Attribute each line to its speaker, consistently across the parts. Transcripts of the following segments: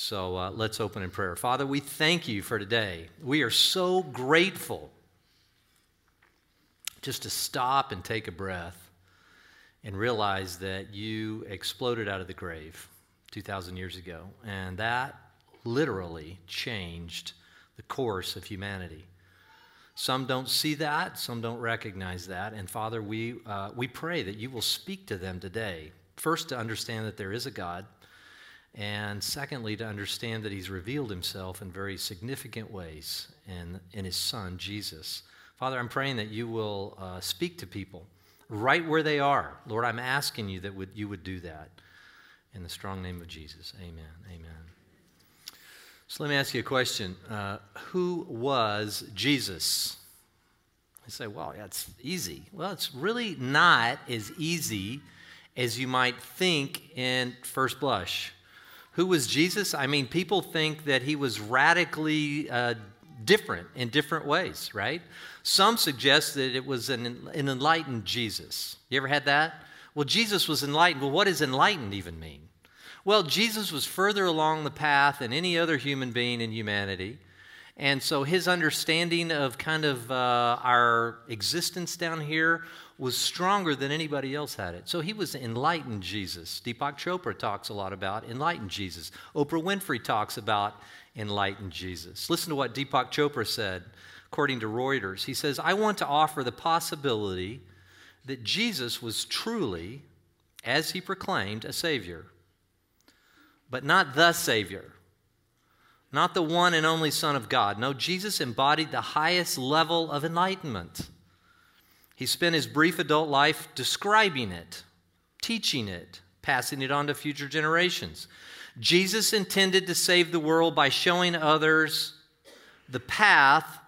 Speaker 1: So uh, let's open in prayer. Father, we thank you for today. We are so grateful just to stop and take a breath and realize that you exploded out of the grave 2,000 years ago. And that literally changed the course of humanity. Some don't see that, some don't recognize that. And Father, we, uh, we pray that you will speak to them today. First, to understand that there is a God, and secondly, to understand that He's revealed Himself in very significant ways in, in His Son, Jesus. Father, I'm praying that you will uh, speak to people right where they are. Lord, I'm asking you that would, you would do that. In the strong name of Jesus, amen. Amen. So let me ask you a question. Uh, who was Jesus? You say, well, that's easy. Well, it's really not as easy as you might think in first blush. Who was Jesus? I mean, people think that he was radically uh, different in different ways, right? Some suggest that it was an, an enlightened Jesus. You ever had that? Well, Jesus was enlightened. Well, what does enlightened even mean? Well, Jesus was further along the path than any other human being in humanity. And so his understanding of kind of uh, our existence down here was stronger than anybody else had it. So he was enlightened Jesus. Deepak Chopra talks a lot about enlightened Jesus. Oprah Winfrey talks about enlightened Jesus. Listen to what Deepak Chopra said, according to Reuters. He says, I want to offer the possibility that Jesus was truly, as he proclaimed, a Savior but not the Savior, not the one and only Son of God. No, Jesus embodied the highest level of enlightenment. He spent his brief adult life describing it, teaching it, passing it on to future generations. Jesus intended to save the world by showing others the path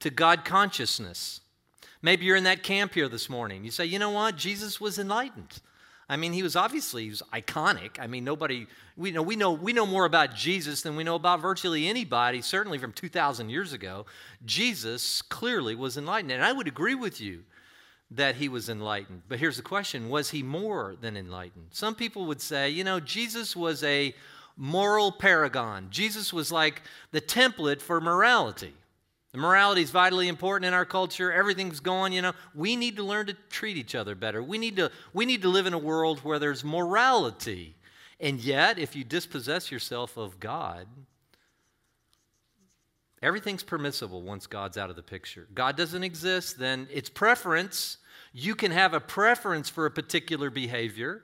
Speaker 1: to God consciousness. Maybe you're in that camp here this morning. You say, you know what? Jesus was enlightened. I mean, he was obviously he was iconic. I mean, nobody we know we know we know more about Jesus than we know about virtually anybody, certainly from 2000 years ago. Jesus clearly was enlightened, and I would agree with you that he was enlightened. But here's the question, was he more than enlightened? Some people would say, you know, Jesus was a moral paragon. Jesus was like the template for morality. Morality is vitally important in our culture. Everything's going, you know. We need to learn to treat each other better. We need to, we need to live in a world where there's morality. And yet, if you dispossess yourself of God, everything's permissible once God's out of the picture. God doesn't exist, then it's preference. You can have a preference for a particular behavior,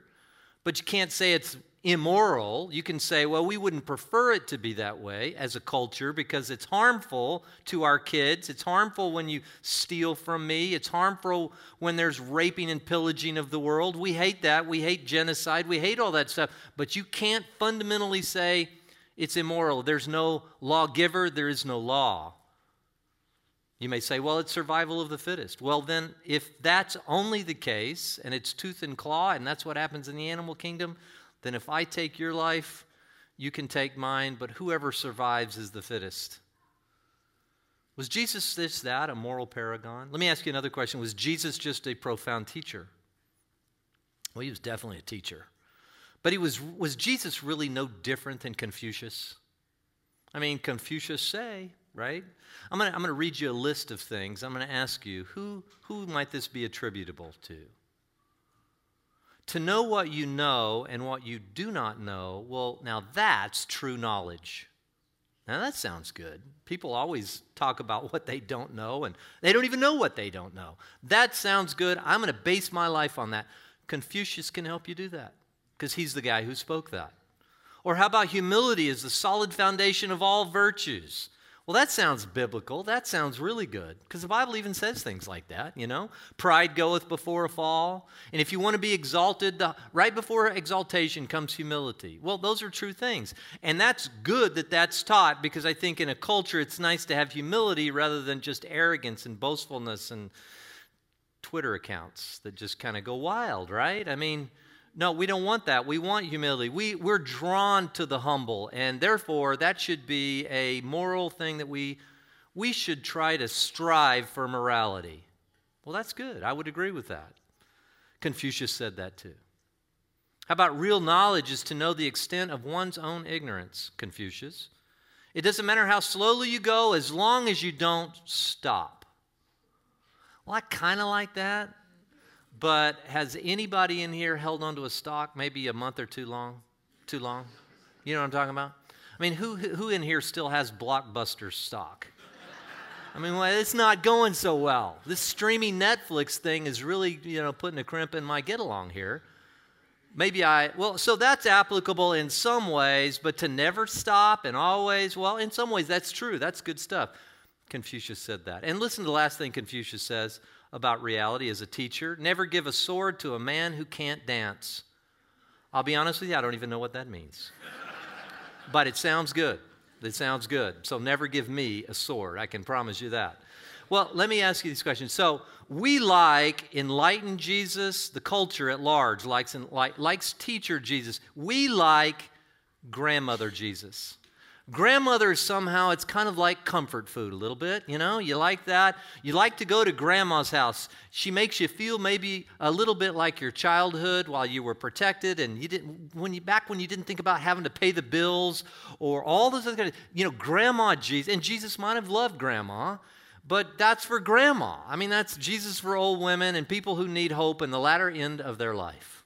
Speaker 1: but you can't say it's immoral, you can say, well, we wouldn't prefer it to be that way as a culture because it's harmful to our kids. It's harmful when you steal from me. It's harmful when there's raping and pillaging of the world. We hate that. We hate genocide. We hate all that stuff. But you can't fundamentally say it's immoral. There's no lawgiver, there is no law. You may say, well, it's survival of the fittest. Well, then, if that's only the case and it's tooth and claw and that's what happens in the animal kingdom, then if I take your life, you can take mine, but whoever survives is the fittest. Was Jesus this, that, a moral paragon? Let me ask you another question. Was Jesus just a profound teacher? Well, he was definitely a teacher. But he was, was Jesus really no different than Confucius? I mean, Confucius say, right? I'm going to I'm going to read you a list of things. I'm going to ask you, who, who might this be attributable to? To know what you know and what you do not know, well, now that's true knowledge. Now that sounds good. People always talk about what they don't know, and they don't even know what they don't know. That sounds good. I'm going to base my life on that. Confucius can help you do that because he's the guy who spoke that. Or how about humility as the solid foundation of all virtues? Well, that sounds biblical. That sounds really good because the Bible even says things like that, you know? Pride goeth before a fall. And if you want to be exalted, the, right before exaltation comes humility. Well, those are true things. And that's good that that's taught because I think in a culture it's nice to have humility rather than just arrogance and boastfulness and Twitter accounts that just kind of go wild, right? I mean, no, we don't want that. We want humility. We, we're drawn to the humble, and therefore that should be a moral thing that we, we should try to strive for morality. Well, that's good. I would agree with that. Confucius said that too. How about real knowledge is to know the extent of one's own ignorance? Confucius. It doesn't matter how slowly you go as long as you don't stop. Well, I kind of like that, but has anybody in here held onto a stock maybe a month or too long? Too long? You know what I'm talking about? I mean, who, who in here still has Blockbuster stock? I mean, well, it's not going so well. This streaming Netflix thing is really, you know, putting a crimp in my get along here. Maybe I, well, so that's applicable in some ways, but to never stop and always, well, in some ways that's true. That's good stuff. Confucius said that. And listen to the last thing Confucius says about reality as a teacher never give a sword to a man who can't dance. I'll be honest with you, I don't even know what that means. but it sounds good. It sounds good. So never give me a sword. I can promise you that. Well, let me ask you these questions. So, we like enlightened Jesus, the culture at large likes, likes teacher Jesus. We like grandmother Jesus. Grandmother is somehow, it's kind of like comfort food a little bit, you know? You like that. You like to go to grandma's house. She makes you feel maybe a little bit like your childhood while you were protected and you didn't, when you, back when you didn't think about having to pay the bills or all those other kind of, you know, grandma Jesus, and Jesus might have loved grandma, but that's for grandma. I mean, that's Jesus for old women and people who need hope in the latter end of their life.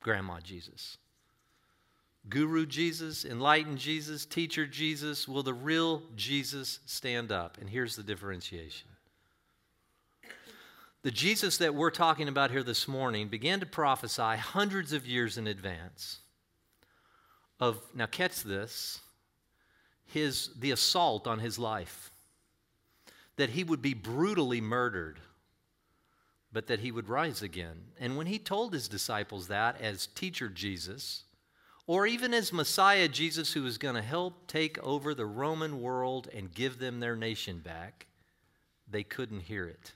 Speaker 1: Grandma Jesus. Guru Jesus, enlightened Jesus, teacher Jesus, will the real Jesus stand up? And here's the differentiation. The Jesus that we're talking about here this morning began to prophesy hundreds of years in advance of, now catch this, his, the assault on his life, that he would be brutally murdered, but that he would rise again. And when he told his disciples that as teacher Jesus, or even as Messiah Jesus, who was going to help take over the Roman world and give them their nation back, they couldn't hear it.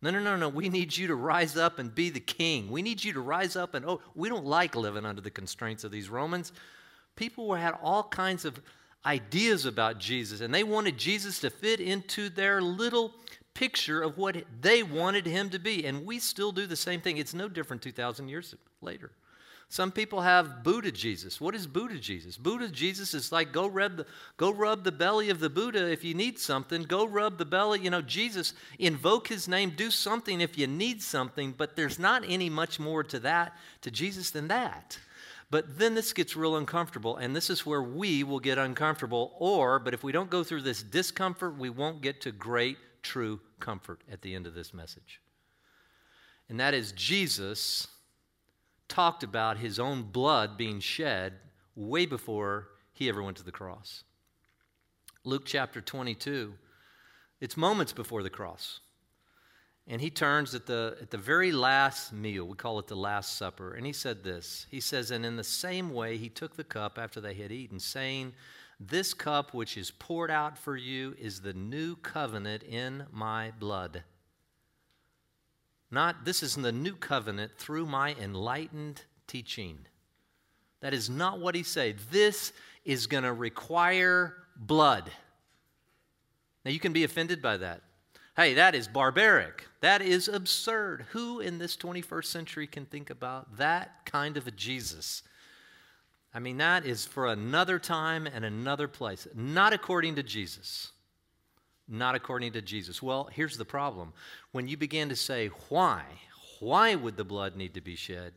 Speaker 1: No, no, no, no. We need you to rise up and be the king. We need you to rise up and, oh, we don't like living under the constraints of these Romans. People had all kinds of ideas about Jesus, and they wanted Jesus to fit into their little picture of what they wanted him to be. And we still do the same thing. It's no different 2,000 years later. Some people have Buddha Jesus. What is Buddha Jesus? Buddha Jesus is like go rub the go rub the belly of the Buddha if you need something. Go rub the belly. You know, Jesus, invoke his name, do something if you need something, but there's not any much more to that, to Jesus than that. But then this gets real uncomfortable, and this is where we will get uncomfortable, or, but if we don't go through this discomfort, we won't get to great, true comfort at the end of this message. And that is Jesus talked about his own blood being shed way before he ever went to the cross. Luke chapter 22, it's moments before the cross. And he turns at the, at the very last meal, we call it the Last Supper, and he said this. He says, And in the same way, he took the cup after they had eaten, saying, This cup which is poured out for you is the new covenant in my blood. Not, this is in the new covenant through my enlightened teaching. That is not what he said. This is going to require blood. Now, you can be offended by that. Hey, that is barbaric. That is absurd. Who in this 21st century can think about that kind of a Jesus? I mean, that is for another time and another place, not according to Jesus not according to Jesus. Well, here's the problem. When you begin to say, why? Why would the blood need to be shed?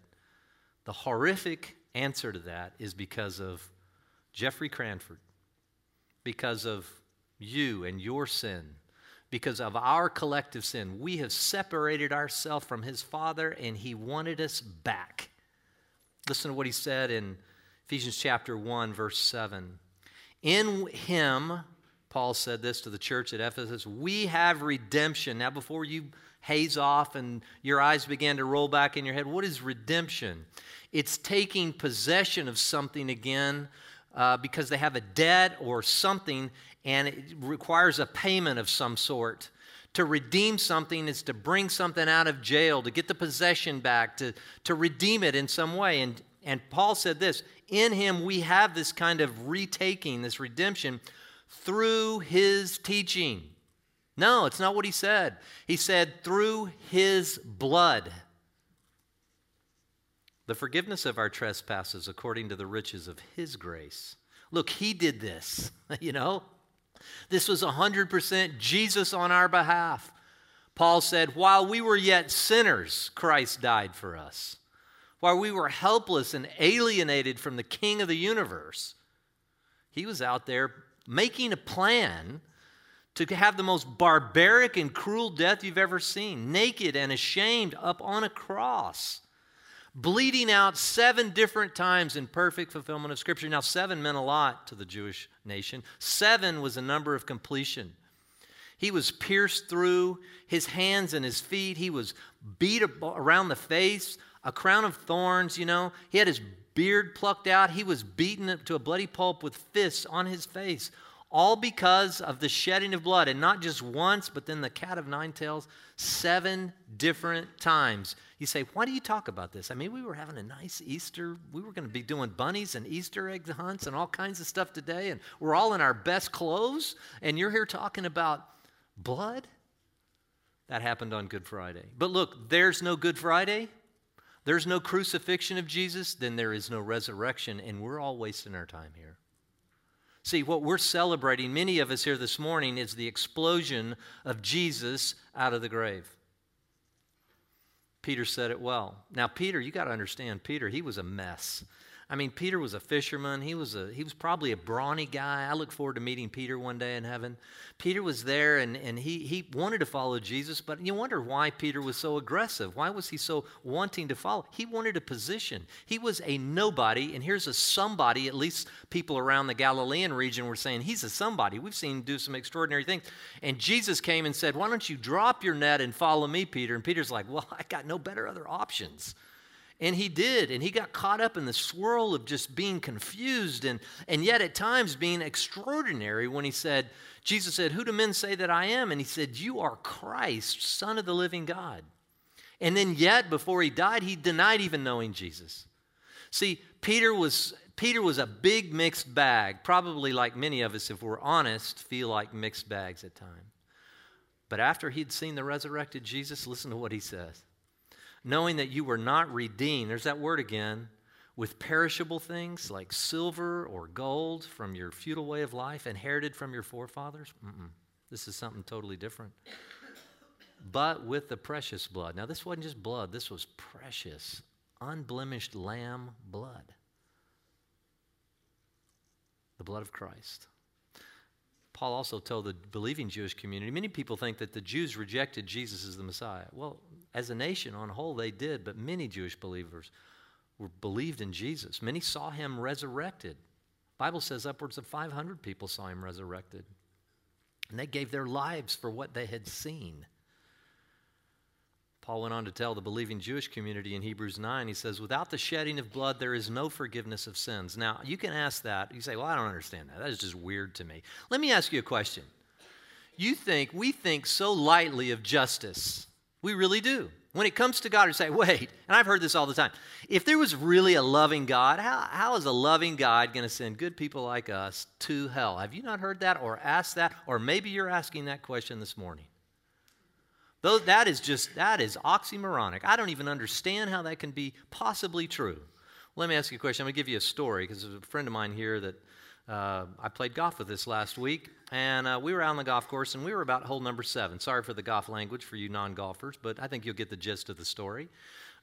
Speaker 1: The horrific answer to that is because of Jeffrey Cranford, because of you and your sin, because of our collective sin. We have separated ourselves from his Father, and he wanted us back. Listen to what he said in Ephesians chapter 1, verse 7. In him, Paul said this to the church at Ephesus We have redemption. Now, before you haze off and your eyes begin to roll back in your head, what is redemption? It's taking possession of something again uh, because they have a debt or something and it requires a payment of some sort. To redeem something is to bring something out of jail, to get the possession back, to, to redeem it in some way. And, and Paul said this in him we have this kind of retaking, this redemption through his teaching. No, it's not what he said. He said, through his blood. the forgiveness of our trespasses according to the riches of his grace. Look, he did this, you know? This was 100% Jesus on our behalf. Paul said, While we were yet sinners, Christ died for us. While we were helpless and alienated from the King of the universe, he was out there making a plan to have the most barbaric and cruel death you've ever seen, naked and ashamed up on a cross, bleeding out seven different times in perfect fulfillment of Scripture. Now, seven meant a lot to the Jewish nation, seven was a number of completion. He was pierced through his hands and his feet. He was beat around the face, a crown of thorns, you know. He had his beard plucked out. He was beaten up to a bloody pulp with fists on his face all because of the shedding of blood. And not just once, but then the cat of nine tails, seven different times. You say, why do you talk about this? I mean, we were having a nice Easter. We were going to be doing bunnies and Easter egg hunts and all kinds of stuff today, and we're all in our best clothes, and you're here talking about blood? That happened on Good Friday. But look, there's no Good Friday. There's no crucifixion of Jesus, then there is no resurrection, and we're all wasting our time here. See, what we're celebrating, many of us here this morning, is the explosion of Jesus out of the grave. Peter said it well. Now, Peter, you got to understand, Peter, he was a mess. I mean, Peter was a fisherman. He was, a, he was probably a brawny guy. I look forward to meeting Peter one day in heaven. Peter was there and, and he, he wanted to follow Jesus, but you wonder why Peter was so aggressive. Why was he so wanting to follow? He wanted a position. He was a nobody, and here's a somebody. At least people around the Galilean region were saying, He's a somebody. We've seen him do some extraordinary things. And Jesus came and said, Why don't you drop your net and follow me, Peter? And Peter's like, Well, I got no better other options. And he did. And he got caught up in the swirl of just being confused and, and yet at times being extraordinary when he said, Jesus said, Who do men say that I am? And he said, You are Christ, Son of the living God. And then, yet, before he died, he denied even knowing Jesus. See, Peter was, Peter was a big mixed bag, probably like many of us, if we're honest, feel like mixed bags at times. But after he'd seen the resurrected Jesus, listen to what he says knowing that you were not redeemed, there's that word again, with perishable things like silver or gold from your futile way of life, inherited from your forefathers. Mm-mm. This is something totally different. But with the precious blood. Now, this wasn't just blood, this was precious, unblemished lamb blood. The blood of Christ. Paul also told the believing Jewish community many people think that the Jews rejected Jesus as the Messiah. Well, as a nation on whole, they did, but many Jewish believers were believed in Jesus. Many saw him resurrected. Bible says upwards of 500 people saw him resurrected. And they gave their lives for what they had seen. Paul went on to tell the believing Jewish community in Hebrews 9, he says, Without the shedding of blood, there is no forgiveness of sins. Now, you can ask that. You say, Well, I don't understand that. That is just weird to me. Let me ask you a question. You think, we think so lightly of justice. We really do. When it comes to God, we say, Wait, and I've heard this all the time. If there was really a loving God, how, how is a loving God going to send good people like us to hell? Have you not heard that or asked that? Or maybe you're asking that question this morning. Though that is just, that is oxymoronic. I don't even understand how that can be possibly true. Let me ask you a question. I'm going to give you a story because there's a friend of mine here that uh, I played golf with this last week, and uh, we were out on the golf course, and we were about hole number seven. Sorry for the golf language for you non golfers, but I think you'll get the gist of the story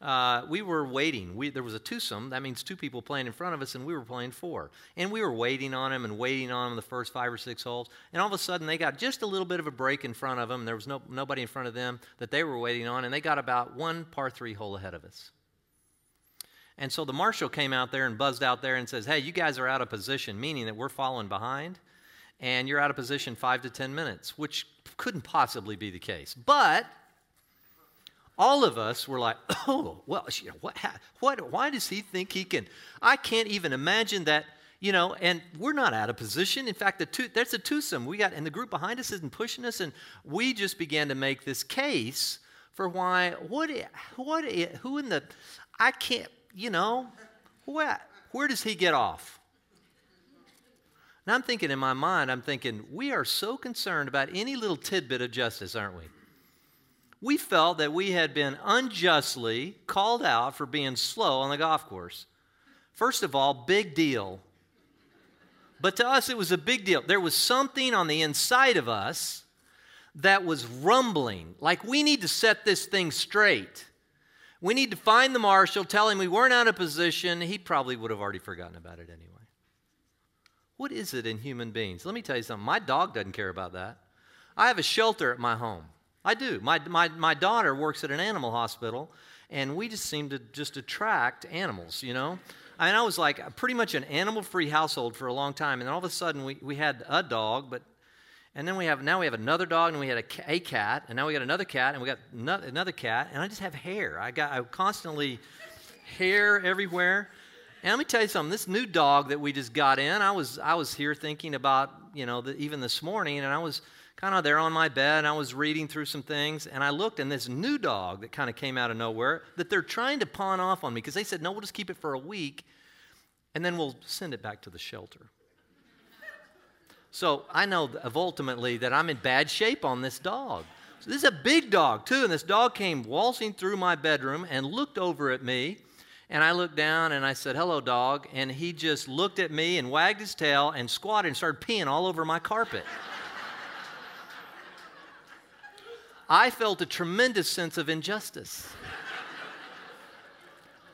Speaker 1: uh, we were waiting. We, there was a twosome. That means two people playing in front of us, and we were playing four. And we were waiting on them and waiting on them the first five or six holes. And all of a sudden, they got just a little bit of a break in front of them. There was no, nobody in front of them that they were waiting on. And they got about one par three hole ahead of us. And so the marshal came out there and buzzed out there and says, Hey, you guys are out of position, meaning that we're falling behind. And you're out of position five to 10 minutes, which couldn't possibly be the case. But all of us were like, oh, well, what, what, why does he think he can? I can't even imagine that, you know, and we're not out of position. In fact, the two, that's a twosome. We got, and the group behind us isn't pushing us, and we just began to make this case for why, what, what, who in the, I can't, you know, what, where does he get off? And I'm thinking in my mind, I'm thinking, we are so concerned about any little tidbit of justice, aren't we? we felt that we had been unjustly called out for being slow on the golf course. First of all, big deal. But to us, it was a big deal. There was something on the inside of us that was rumbling, like we need to set this thing straight. We need to find the marshal, tell him we weren't out of position. He probably would have already forgotten about it anyway. What is it in human beings? Let me tell you something. My dog doesn't care about that. I have a shelter at my home. I do. My, my, my daughter works at an animal hospital, and we just seem to just attract animals, you know? I mean, I was like pretty much an animal free household for a long time, and then all of a sudden we, we had a dog, but and then we have now we have another dog, and we had a, a cat, and now we got another cat, and we got another cat, and I just have hair. I got I constantly hair everywhere. And let me tell you something. This new dog that we just got in, I was I was here thinking about you know the, even this morning, and I was kind of there on my bed, and I was reading through some things, and I looked, and this new dog that kind of came out of nowhere that they're trying to pawn off on me because they said no, we'll just keep it for a week, and then we'll send it back to the shelter. So I know of ultimately that I'm in bad shape on this dog. So this is a big dog too, and this dog came waltzing through my bedroom and looked over at me and I looked down and I said, Hello, dog. And he just looked at me and wagged his tail and squatted and started peeing all over my carpet. I felt a tremendous sense of injustice.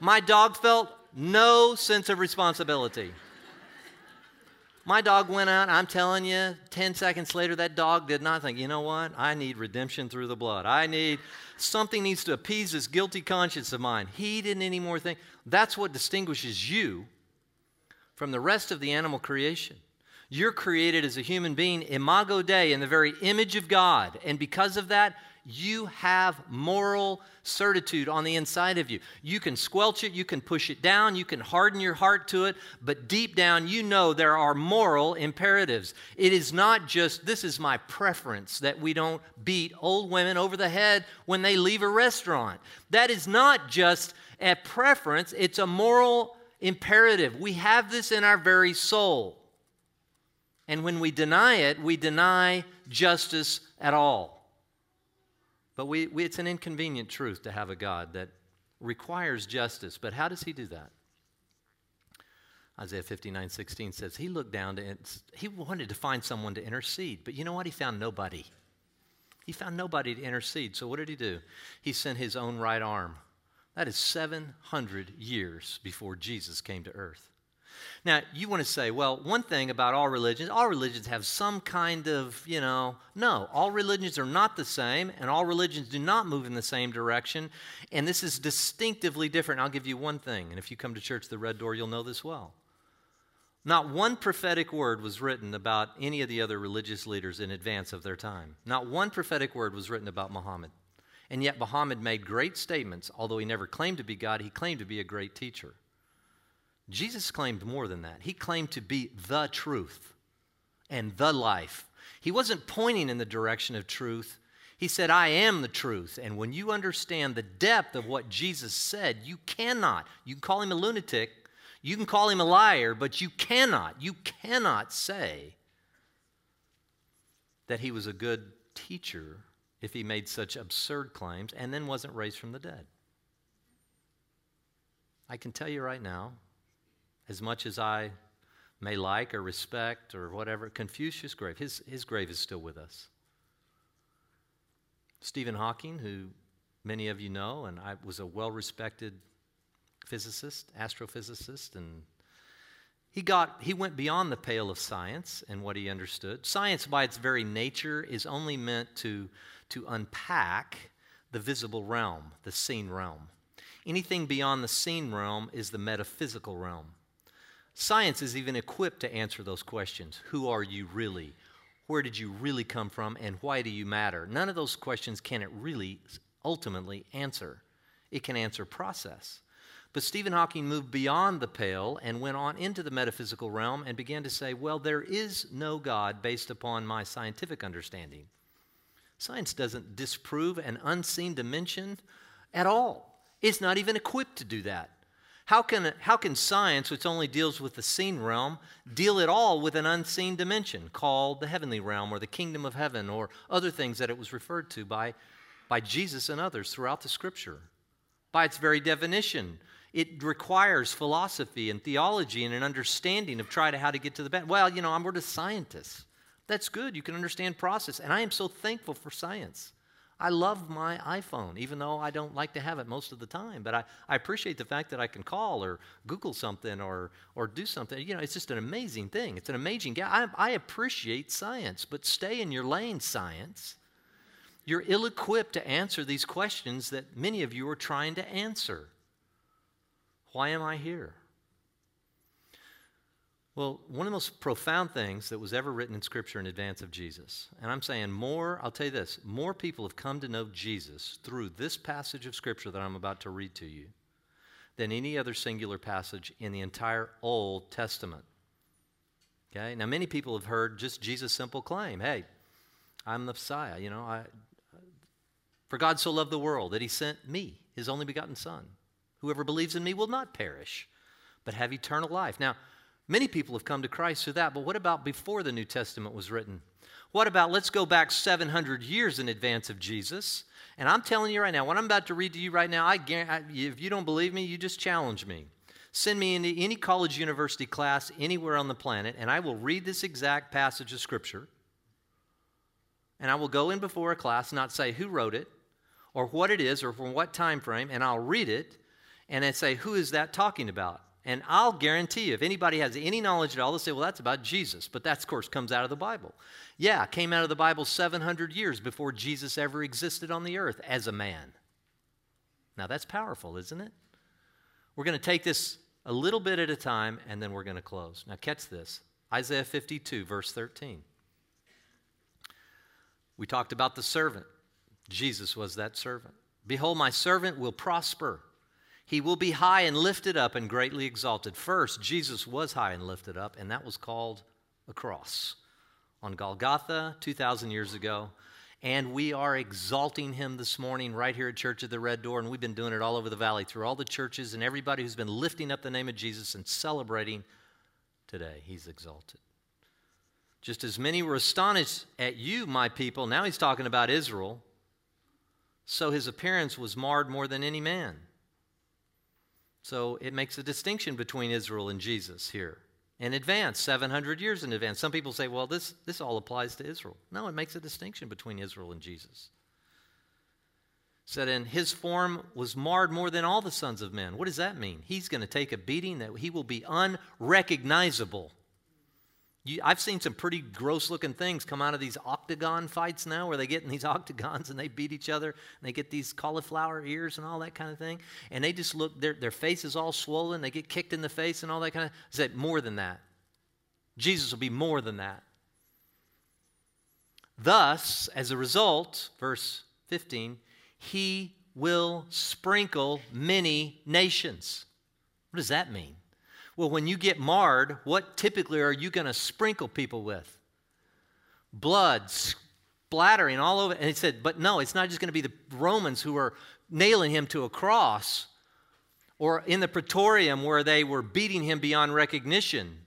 Speaker 1: My dog felt no sense of responsibility. My dog went out, I'm telling you, 10 seconds later, that dog did not think, you know what? I need redemption through the blood. I need something needs to appease this guilty conscience of mine. He didn't anymore think. That's what distinguishes you from the rest of the animal creation. You're created as a human being, imago Dei, in the very image of God. And because of that, you have moral certitude on the inside of you. You can squelch it, you can push it down, you can harden your heart to it, but deep down, you know there are moral imperatives. It is not just, this is my preference, that we don't beat old women over the head when they leave a restaurant. That is not just a preference, it's a moral imperative. We have this in our very soul. And when we deny it, we deny justice at all. But we, we, it's an inconvenient truth to have a God that requires justice. But how does he do that? Isaiah 59 16 says, He looked down to, he wanted to find someone to intercede. But you know what? He found nobody. He found nobody to intercede. So what did he do? He sent his own right arm. That is 700 years before Jesus came to earth. Now, you want to say, well, one thing about all religions, all religions have some kind of, you know, no, all religions are not the same, and all religions do not move in the same direction, and this is distinctively different. I'll give you one thing, and if you come to church the Red Door, you'll know this well. Not one prophetic word was written about any of the other religious leaders in advance of their time. Not one prophetic word was written about Muhammad. And yet, Muhammad made great statements. Although he never claimed to be God, he claimed to be a great teacher. Jesus claimed more than that. He claimed to be the truth and the life. He wasn't pointing in the direction of truth. He said, I am the truth. And when you understand the depth of what Jesus said, you cannot, you can call him a lunatic, you can call him a liar, but you cannot, you cannot say that he was a good teacher if he made such absurd claims and then wasn't raised from the dead. I can tell you right now, as much as I may like or respect or whatever, Confucius' grave, his, his grave is still with us. Stephen Hawking, who many of you know, and I was a well respected physicist, astrophysicist, and he got he went beyond the pale of science and what he understood. Science by its very nature is only meant to, to unpack the visible realm, the seen realm. Anything beyond the seen realm is the metaphysical realm. Science is even equipped to answer those questions. Who are you really? Where did you really come from? And why do you matter? None of those questions can it really ultimately answer. It can answer process. But Stephen Hawking moved beyond the pale and went on into the metaphysical realm and began to say, well, there is no God based upon my scientific understanding. Science doesn't disprove an unseen dimension at all. It's not even equipped to do that. How can, how can science, which only deals with the seen realm, deal at all with an unseen dimension called the heavenly realm or the kingdom of heaven or other things that it was referred to by by Jesus and others throughout the scripture. By its very definition, it requires philosophy and theology and an understanding of try to how to get to the best. Well, you know, I'm a scientist. That's good. You can understand process. And I am so thankful for science. I love my iPhone, even though I don't like to have it most of the time. But I, I appreciate the fact that I can call or Google something or, or do something. You know, it's just an amazing thing. It's an amazing I, I appreciate science, but stay in your lane, science. You're ill equipped to answer these questions that many of you are trying to answer. Why am I here? Well, one of the most profound things that was ever written in Scripture in advance of Jesus, and I'm saying more, I'll tell you this, more people have come to know Jesus through this passage of Scripture that I'm about to read to you than any other singular passage in the entire Old Testament. Okay? Now, many people have heard just Jesus' simple claim hey, I'm the Messiah. You know, I, for God so loved the world that he sent me, his only begotten Son. Whoever believes in me will not perish, but have eternal life. Now, Many people have come to Christ through that, but what about before the New Testament was written? What about, let's go back 700 years in advance of Jesus? And I'm telling you right now, what I'm about to read to you right now, I if you don't believe me, you just challenge me. Send me into any college, university class anywhere on the planet, and I will read this exact passage of Scripture. And I will go in before a class, not say who wrote it, or what it is, or from what time frame, and I'll read it, and then say, who is that talking about? And I'll guarantee you, if anybody has any knowledge at all, they'll say, well, that's about Jesus. But that, of course, comes out of the Bible. Yeah, came out of the Bible 700 years before Jesus ever existed on the earth as a man. Now, that's powerful, isn't it? We're going to take this a little bit at a time, and then we're going to close. Now, catch this Isaiah 52, verse 13. We talked about the servant. Jesus was that servant. Behold, my servant will prosper. He will be high and lifted up and greatly exalted. First, Jesus was high and lifted up, and that was called a cross on Golgotha 2,000 years ago. And we are exalting him this morning right here at Church of the Red Door. And we've been doing it all over the valley through all the churches and everybody who's been lifting up the name of Jesus and celebrating today. He's exalted. Just as many were astonished at you, my people, now he's talking about Israel, so his appearance was marred more than any man. So it makes a distinction between Israel and Jesus here. In advance, 700 years in advance. Some people say, well, this, this all applies to Israel. No, it makes a distinction between Israel and Jesus. Said, and his form was marred more than all the sons of men. What does that mean? He's going to take a beating that he will be unrecognizable. You, I've seen some pretty gross looking things come out of these octagon fights now where they get in these octagons and they beat each other and they get these cauliflower ears and all that kind of thing. And they just look, their, their face is all swollen. They get kicked in the face and all that kind of I said, more than that. Jesus will be more than that. Thus, as a result, verse 15, he will sprinkle many nations. What does that mean? Well, when you get marred, what typically are you going to sprinkle people with? Blood splattering all over. And he said, but no, it's not just going to be the Romans who are nailing him to a cross or in the praetorium where they were beating him beyond recognition.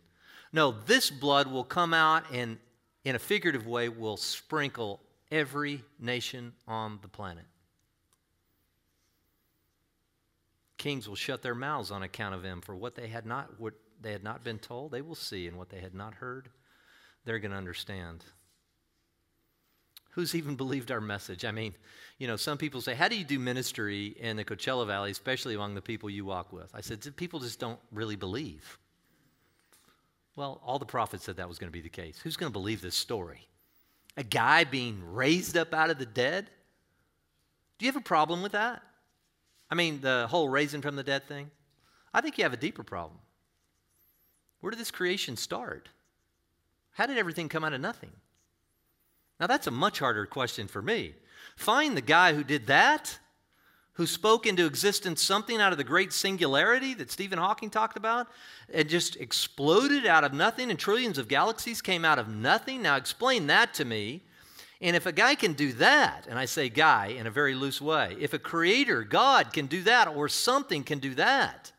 Speaker 1: No, this blood will come out and, in a figurative way, will sprinkle every nation on the planet. Kings will shut their mouths on account of him, for what they had not what they had not been told, they will see, and what they had not heard, they're going to understand. Who's even believed our message? I mean, you know, some people say, How do you do ministry in the Coachella Valley, especially among the people you walk with? I said, People just don't really believe. Well, all the prophets said that was going to be the case. Who's going to believe this story? A guy being raised up out of the dead? Do you have a problem with that? I mean, the whole raising from the dead thing. I think you have a deeper problem. Where did this creation start? How did everything come out of nothing? Now, that's a much harder question for me. Find the guy who did that, who spoke into existence something out of the great singularity that Stephen Hawking talked about, and just exploded out of nothing, and trillions of galaxies came out of nothing. Now, explain that to me. And if a guy can do that, and I say guy in a very loose way, if a creator, God, can do that or something can do that,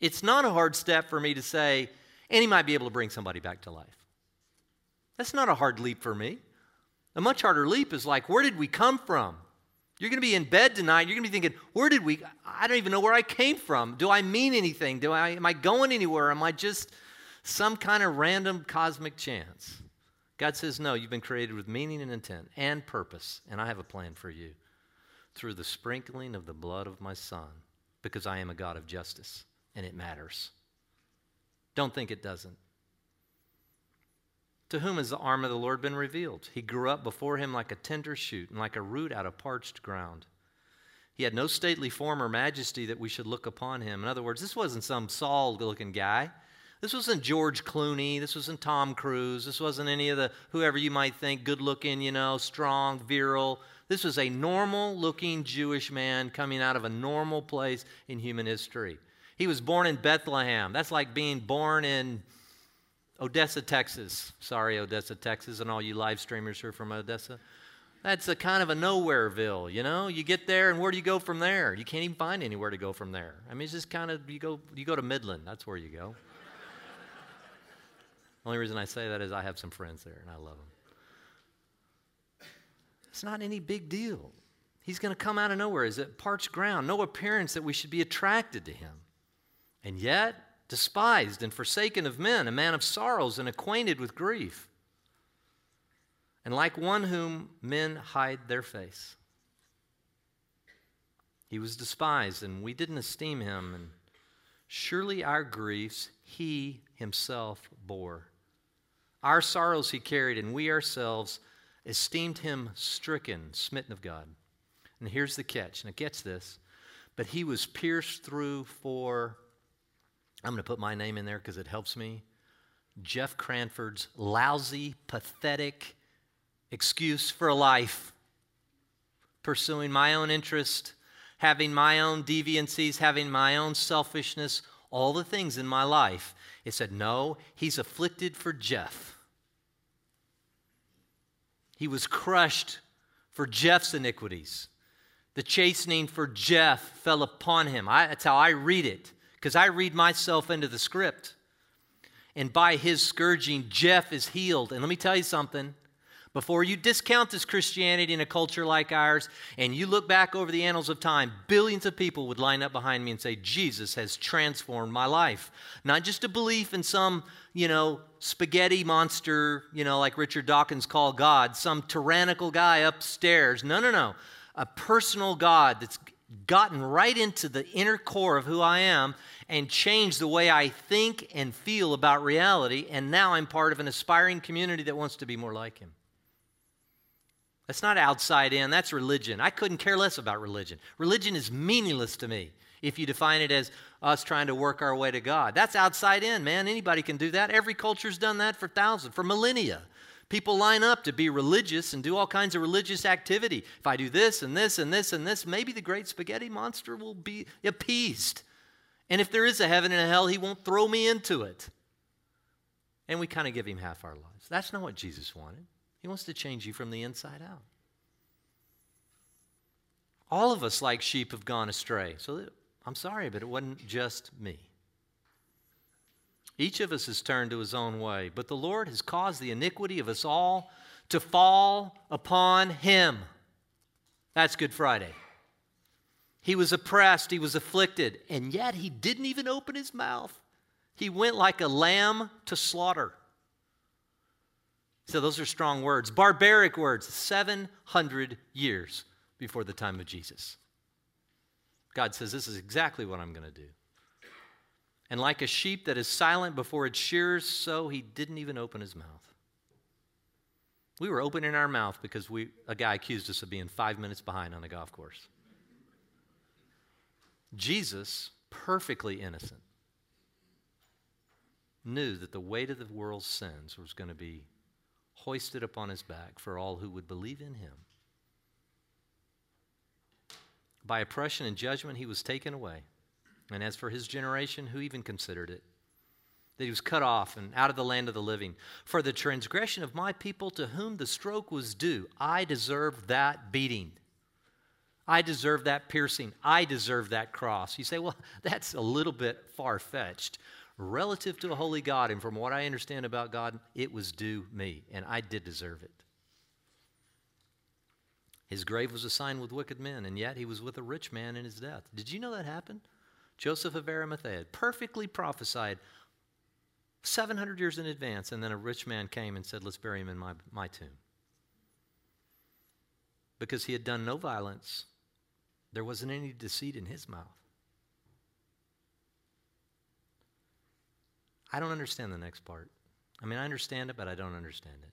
Speaker 1: it's not a hard step for me to say, and he might be able to bring somebody back to life. That's not a hard leap for me. A much harder leap is like, where did we come from? You're going to be in bed tonight. You're going to be thinking, where did we? I don't even know where I came from. Do I mean anything? Do I, am I going anywhere? Am I just some kind of random cosmic chance? God says, no, you've been created with meaning and intent and purpose, and I have a plan for you through the sprinkling of the blood of my Son, because I am a God of justice, and it matters. Don't think it doesn't. To whom has the arm of the Lord been revealed? He grew up before him like a tender shoot and like a root out of parched ground. He had no stately form or majesty that we should look upon him. In other words, this wasn't some Saul looking guy. This wasn't George Clooney. This wasn't Tom Cruise. This wasn't any of the whoever you might think good looking, you know, strong, virile. This was a normal looking Jewish man coming out of a normal place in human history. He was born in Bethlehem. That's like being born in Odessa, Texas. Sorry, Odessa, Texas, and all you live streamers who are from Odessa. That's a kind of a nowhereville, you know. You get there, and where do you go from there? You can't even find anywhere to go from there. I mean, it's just kind of you go you go to Midland. That's where you go. Only reason I say that is I have some friends there, and I love them. It's not any big deal. He's going to come out of nowhere. Is it parched ground? No appearance that we should be attracted to him. And yet, despised and forsaken of men, a man of sorrows and acquainted with grief, and like one whom men hide their face. He was despised, and we didn't esteem him, and surely our griefs he himself bore. Our sorrows he carried, and we ourselves esteemed him stricken, smitten of God. And here's the catch. Now, catch this. But he was pierced through for I'm going to put my name in there because it helps me. Jeff Cranford's lousy, pathetic excuse for a life, pursuing my own interest, having my own deviancies, having my own selfishness, all the things in my life. It said, No, he's afflicted for Jeff. He was crushed for Jeff's iniquities. The chastening for Jeff fell upon him. I, that's how I read it because I read myself into the script. And by his scourging, Jeff is healed. And let me tell you something. Before you discount this Christianity in a culture like ours, and you look back over the annals of time, billions of people would line up behind me and say, Jesus has transformed my life. Not just a belief in some, you know, spaghetti monster, you know, like Richard Dawkins called God, some tyrannical guy upstairs. No, no, no. A personal God that's gotten right into the inner core of who I am and changed the way I think and feel about reality, and now I'm part of an aspiring community that wants to be more like Him. That's not outside in, that's religion. I couldn't care less about religion. Religion is meaningless to me if you define it as us trying to work our way to God. That's outside in, man. Anybody can do that. Every culture's done that for thousands, for millennia. People line up to be religious and do all kinds of religious activity. If I do this and this and this and this, maybe the great spaghetti monster will be appeased. And if there is a heaven and a hell, he won't throw me into it. And we kind of give him half our lives. That's not what Jesus wanted. He wants to change you from the inside out. All of us, like sheep, have gone astray. So I'm sorry, but it wasn't just me. Each of us has turned to his own way, but the Lord has caused the iniquity of us all to fall upon him. That's Good Friday. He was oppressed, he was afflicted, and yet he didn't even open his mouth. He went like a lamb to slaughter. So, those are strong words, barbaric words, 700 years before the time of Jesus. God says, This is exactly what I'm going to do. And like a sheep that is silent before its shears, so he didn't even open his mouth. We were opening our mouth because we, a guy accused us of being five minutes behind on the golf course. Jesus, perfectly innocent, knew that the weight of the world's sins was going to be hoisted upon his back for all who would believe in him. By oppression and judgment, he was taken away. And as for his generation, who even considered it? That he was cut off and out of the land of the living. For the transgression of my people to whom the stroke was due, I deserve that beating. I deserve that piercing. I deserve that cross. You say, well, that's a little bit far fetched. Relative to a holy God, and from what I understand about God, it was due me, and I did deserve it. His grave was assigned with wicked men, and yet he was with a rich man in his death. Did you know that happened? Joseph of Arimathea perfectly prophesied 700 years in advance, and then a rich man came and said, Let's bury him in my, my tomb. Because he had done no violence, there wasn't any deceit in his mouth. I don't understand the next part. I mean, I understand it, but I don't understand it.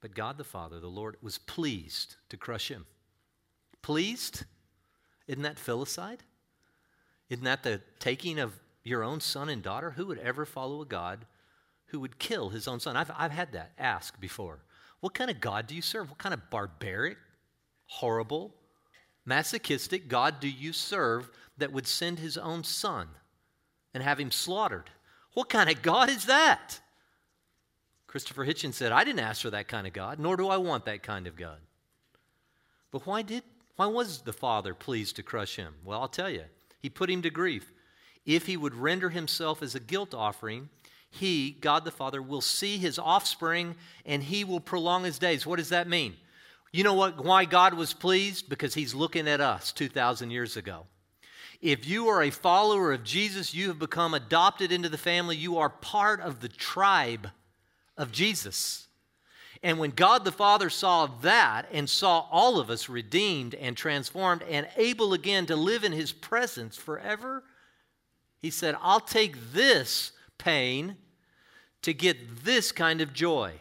Speaker 1: But God the Father, the Lord, was pleased to crush him. Pleased? Isn't that filicide? Isn't that the taking of your own son and daughter? Who would ever follow a God who would kill his own son? I've, I've had that asked before. What kind of God do you serve? What kind of barbaric, horrible, masochistic God do you serve that would send his own son and have him slaughtered? What kind of God is that? Christopher Hitchens said, I didn't ask for that kind of God, nor do I want that kind of God. But why did why was the Father pleased to crush him? Well, I'll tell you. He put him to grief. If he would render himself as a guilt offering, he, God the Father, will see his offspring and he will prolong his days. What does that mean? You know what why God was pleased? Because he's looking at us 2,000 years ago. If you are a follower of Jesus, you have become adopted into the family. You are part of the tribe of Jesus. And when God the Father saw that and saw all of us redeemed and transformed and able again to live in His presence forever, He said, I'll take this pain to get this kind of joy.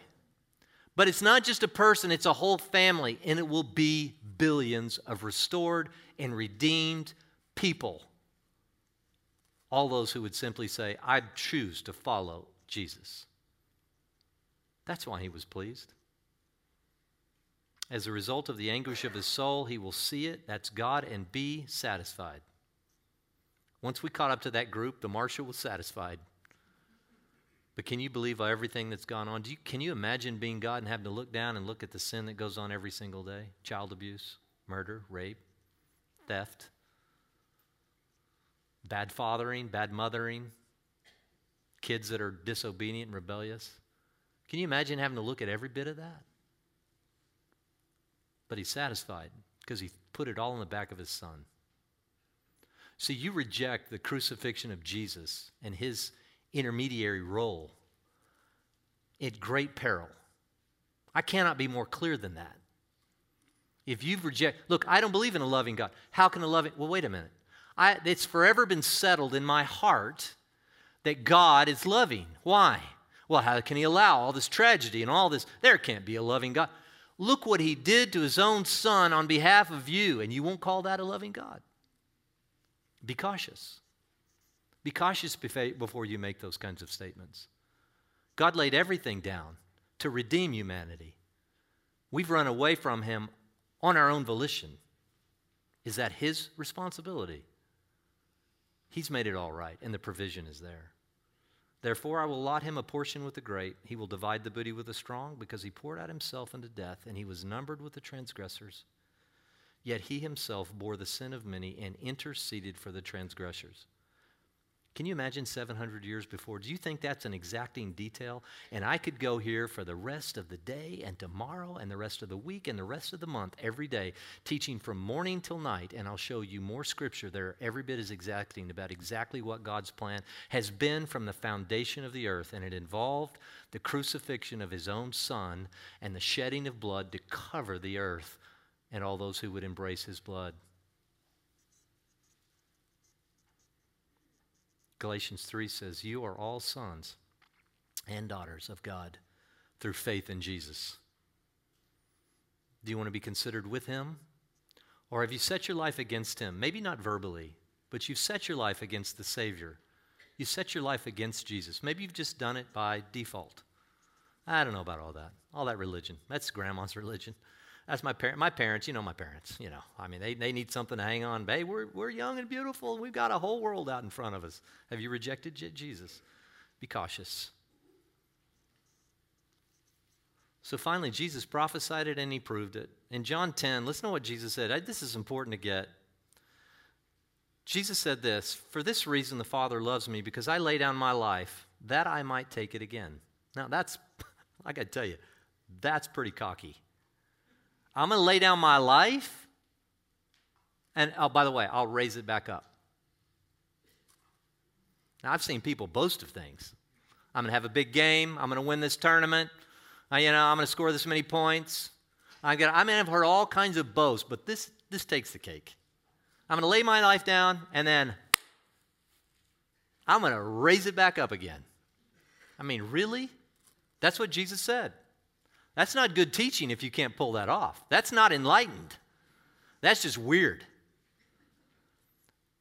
Speaker 1: But it's not just a person, it's a whole family, and it will be billions of restored and redeemed people. All those who would simply say, I choose to follow Jesus. That's why he was pleased. As a result of the anguish of his soul, he will see it, that's God, and be satisfied. Once we caught up to that group, the marshal was satisfied. But can you believe everything that's gone on? You, can you imagine being God and having to look down and look at the sin that goes on every single day? Child abuse, murder, rape, theft, bad fathering, bad mothering, kids that are disobedient and rebellious. Can you imagine having to look at every bit of that? But he's satisfied because he put it all in the back of his son. See, you reject the crucifixion of Jesus and his intermediary role at great peril. I cannot be more clear than that. If you've rejected, look, I don't believe in a loving God. How can a loving, well, wait a minute. I, it's forever been settled in my heart that God is loving. Why? Well, how can he allow all this tragedy and all this? There can't be a loving God. Look what he did to his own son on behalf of you, and you won't call that a loving God. Be cautious. Be cautious before you make those kinds of statements. God laid everything down to redeem humanity. We've run away from him on our own volition. Is that his responsibility? He's made it all right, and the provision is there. Therefore, I will allot him a portion with the great. He will divide the booty with the strong, because he poured out himself unto death, and he was numbered with the transgressors. Yet he himself bore the sin of many and interceded for the transgressors. Can you imagine 700 years before? Do you think that's an exacting detail? And I could go here for the rest of the day and tomorrow and the rest of the week and the rest of the month every day, teaching from morning till night, and I'll show you more scripture there every bit as exacting about exactly what God's plan has been from the foundation of the earth. And it involved the crucifixion of his own son and the shedding of blood to cover the earth and all those who would embrace his blood. Galatians 3 says, You are all sons and daughters of God through faith in Jesus. Do you want to be considered with Him? Or have you set your life against Him? Maybe not verbally, but you've set your life against the Savior. You set your life against Jesus. Maybe you've just done it by default. I don't know about all that. All that religion. That's grandma's religion. That's my parent. My parents, you know, my parents. You know, I mean, they, they need something to hang on. Hey, we're we're young and beautiful, we've got a whole world out in front of us. Have you rejected Jesus? Be cautious. So finally, Jesus prophesied it and he proved it. In John 10, listen to what Jesus said. This is important to get. Jesus said this For this reason, the Father loves me, because I lay down my life that I might take it again. Now, that's, I got to tell you, that's pretty cocky. I'm going to lay down my life. And oh, by the way, I'll raise it back up. Now, I've seen people boast of things. I'm going to have a big game. I'm going to win this tournament. Uh, you know, I'm going to score this many points. I'm going to, I mean, I've heard all kinds of boasts, but this, this takes the cake. I'm going to lay my life down and then I'm going to raise it back up again. I mean, really? That's what Jesus said. That's not good teaching if you can't pull that off. That's not enlightened. That's just weird.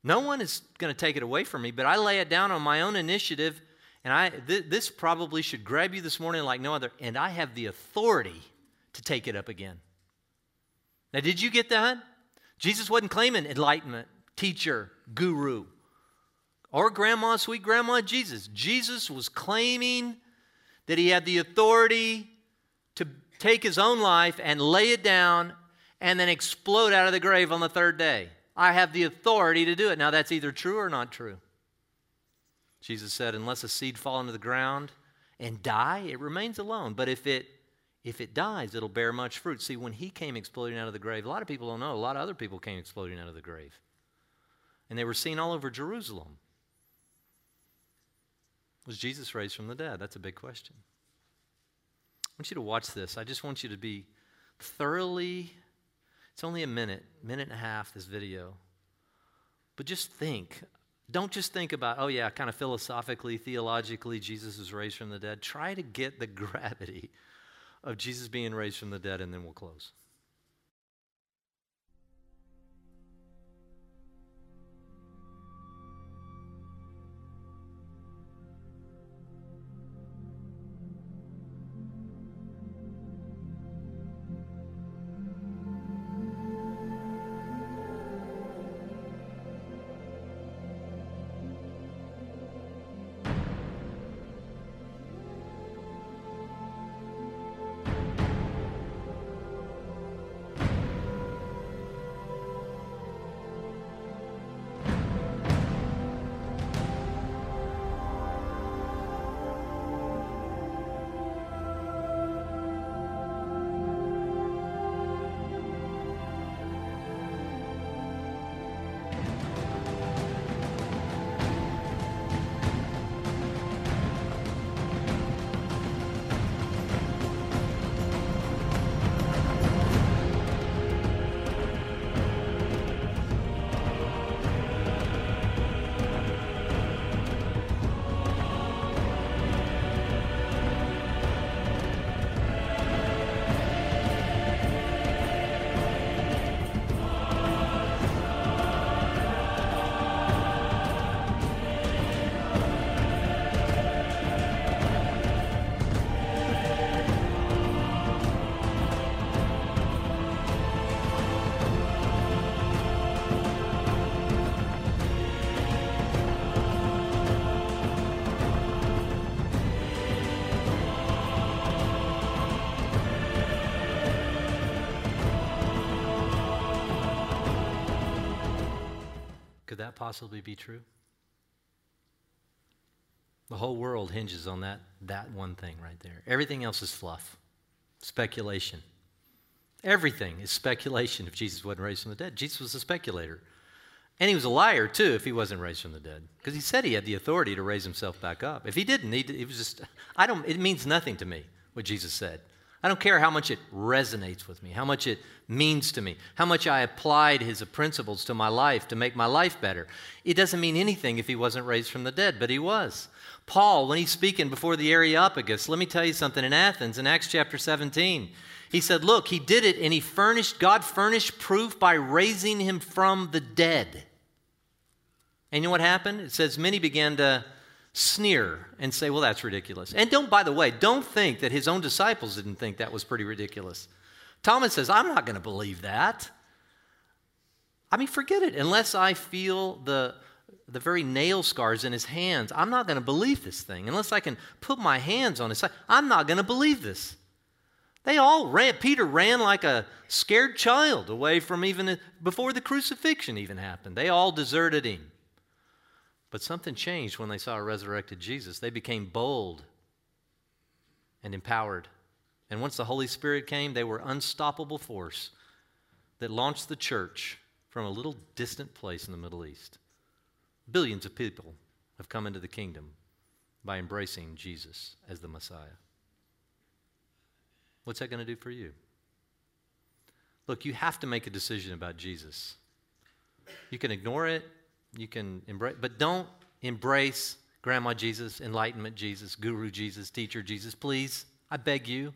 Speaker 1: No one is going to take it away from me, but I lay it down on my own initiative, and I, th- this probably should grab you this morning like no other, and I have the authority to take it up again. Now, did you get that? Jesus wasn't claiming enlightenment, teacher, guru, or grandma, sweet grandma Jesus. Jesus was claiming that he had the authority take his own life and lay it down and then explode out of the grave on the third day. I have the authority to do it. Now, that's either true or not true. Jesus said, unless a seed fall into the ground and die, it remains alone. But if it if it dies, it'll bear much fruit. See, when he came exploding out of the grave, a lot of people don't know, a lot of other people came exploding out of the grave. And they were seen all over Jerusalem. Was Jesus raised from the dead? That's a big question. I want you to watch this. I just want you to be thoroughly it's only a minute, minute and a half, this video. But just think. Don't just think about, oh, yeah, kind of philosophically, theologically, Jesus is raised from the dead. Try to get the gravity of Jesus being raised from the dead, and then we'll close. That possibly be true? The whole world hinges on that, that one thing right there. Everything else is fluff, speculation. Everything is speculation if Jesus wasn't raised from the dead. Jesus was a speculator. And he was a liar, too, if he wasn't raised from the dead. Because he said he had the authority to raise himself back up. If he didn't, he, it was just, I don't, it means nothing to me what Jesus said. I don't care how much it resonates with me, how much it means to me, how much I applied his principles to my life to make my life better. It doesn't mean anything if he wasn't raised from the dead, but he was. Paul, when he's speaking before the Areopagus, let me tell you something in Athens, in Acts chapter 17, he said, Look, he did it and he furnished, God furnished proof by raising him from the dead. And you know what happened? It says, Many began to sneer and say, well, that's ridiculous. And don't, by the way, don't think that his own disciples didn't think that was pretty ridiculous. Thomas says, I'm not going to believe that. I mean, forget it. Unless I feel the, the very nail scars in his hands, I'm not going to believe this thing. Unless I can put my hands on his side, I'm not going to believe this. They all ran. Peter ran like a scared child away from even before the crucifixion even happened. They all deserted him. But something changed when they saw a resurrected Jesus. They became bold and empowered And once the Holy Spirit came, they were unstoppable force that launched the church from a little distant place in the Middle East. Billions of people have come into the kingdom by embracing Jesus as the Messiah. What's that going to do for you? Look, you have to make a decision about Jesus. You can ignore it, you can embrace, but don't embrace Grandma Jesus, Enlightenment Jesus, Guru Jesus, Teacher Jesus. Please, I beg you.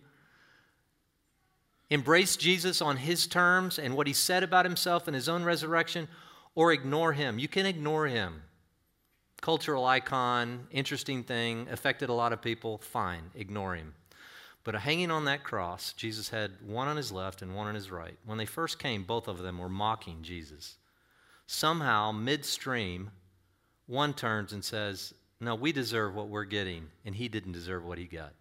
Speaker 1: Embrace Jesus on his terms and what he said about himself and his own resurrection, or ignore him. You can ignore him. Cultural icon, interesting thing, affected a lot of people. Fine, ignore him. But hanging on that cross, Jesus had one on his left and one on his right. When they first came, both of them were mocking Jesus. Somehow, midstream, one turns and says, No, we deserve what we're getting, and he didn't deserve what he got.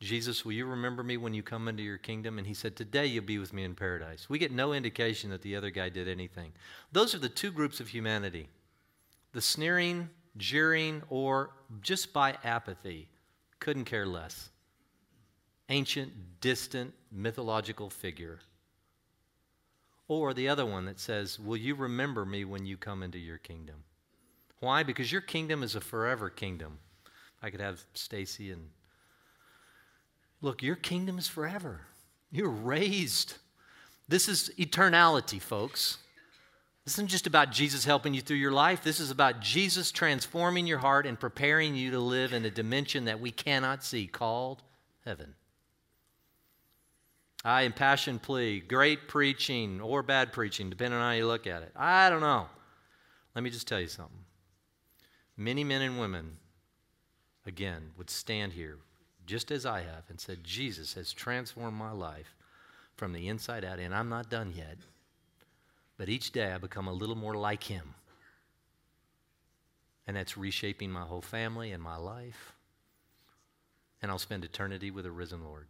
Speaker 1: Jesus, will you remember me when you come into your kingdom? And he said, Today you'll be with me in paradise. We get no indication that the other guy did anything. Those are the two groups of humanity the sneering, jeering, or just by apathy, couldn't care less. Ancient, distant, mythological figure. Or the other one that says, Will you remember me when you come into your kingdom? Why? Because your kingdom is a forever kingdom. I could have Stacy and look, your kingdom is forever. You're raised. This is eternality, folks. This isn't just about Jesus helping you through your life. This is about Jesus transforming your heart and preparing you to live in a dimension that we cannot see called heaven. I impassioned plea, great preaching or bad preaching, depending on how you look at it. I don't know. Let me just tell you something. Many men and women, again, would stand here just as I have and said, Jesus has transformed my life from the inside out, and I'm not done yet. But each day I become a little more like him. And that's reshaping my whole family and my life. And I'll spend eternity with a risen Lord.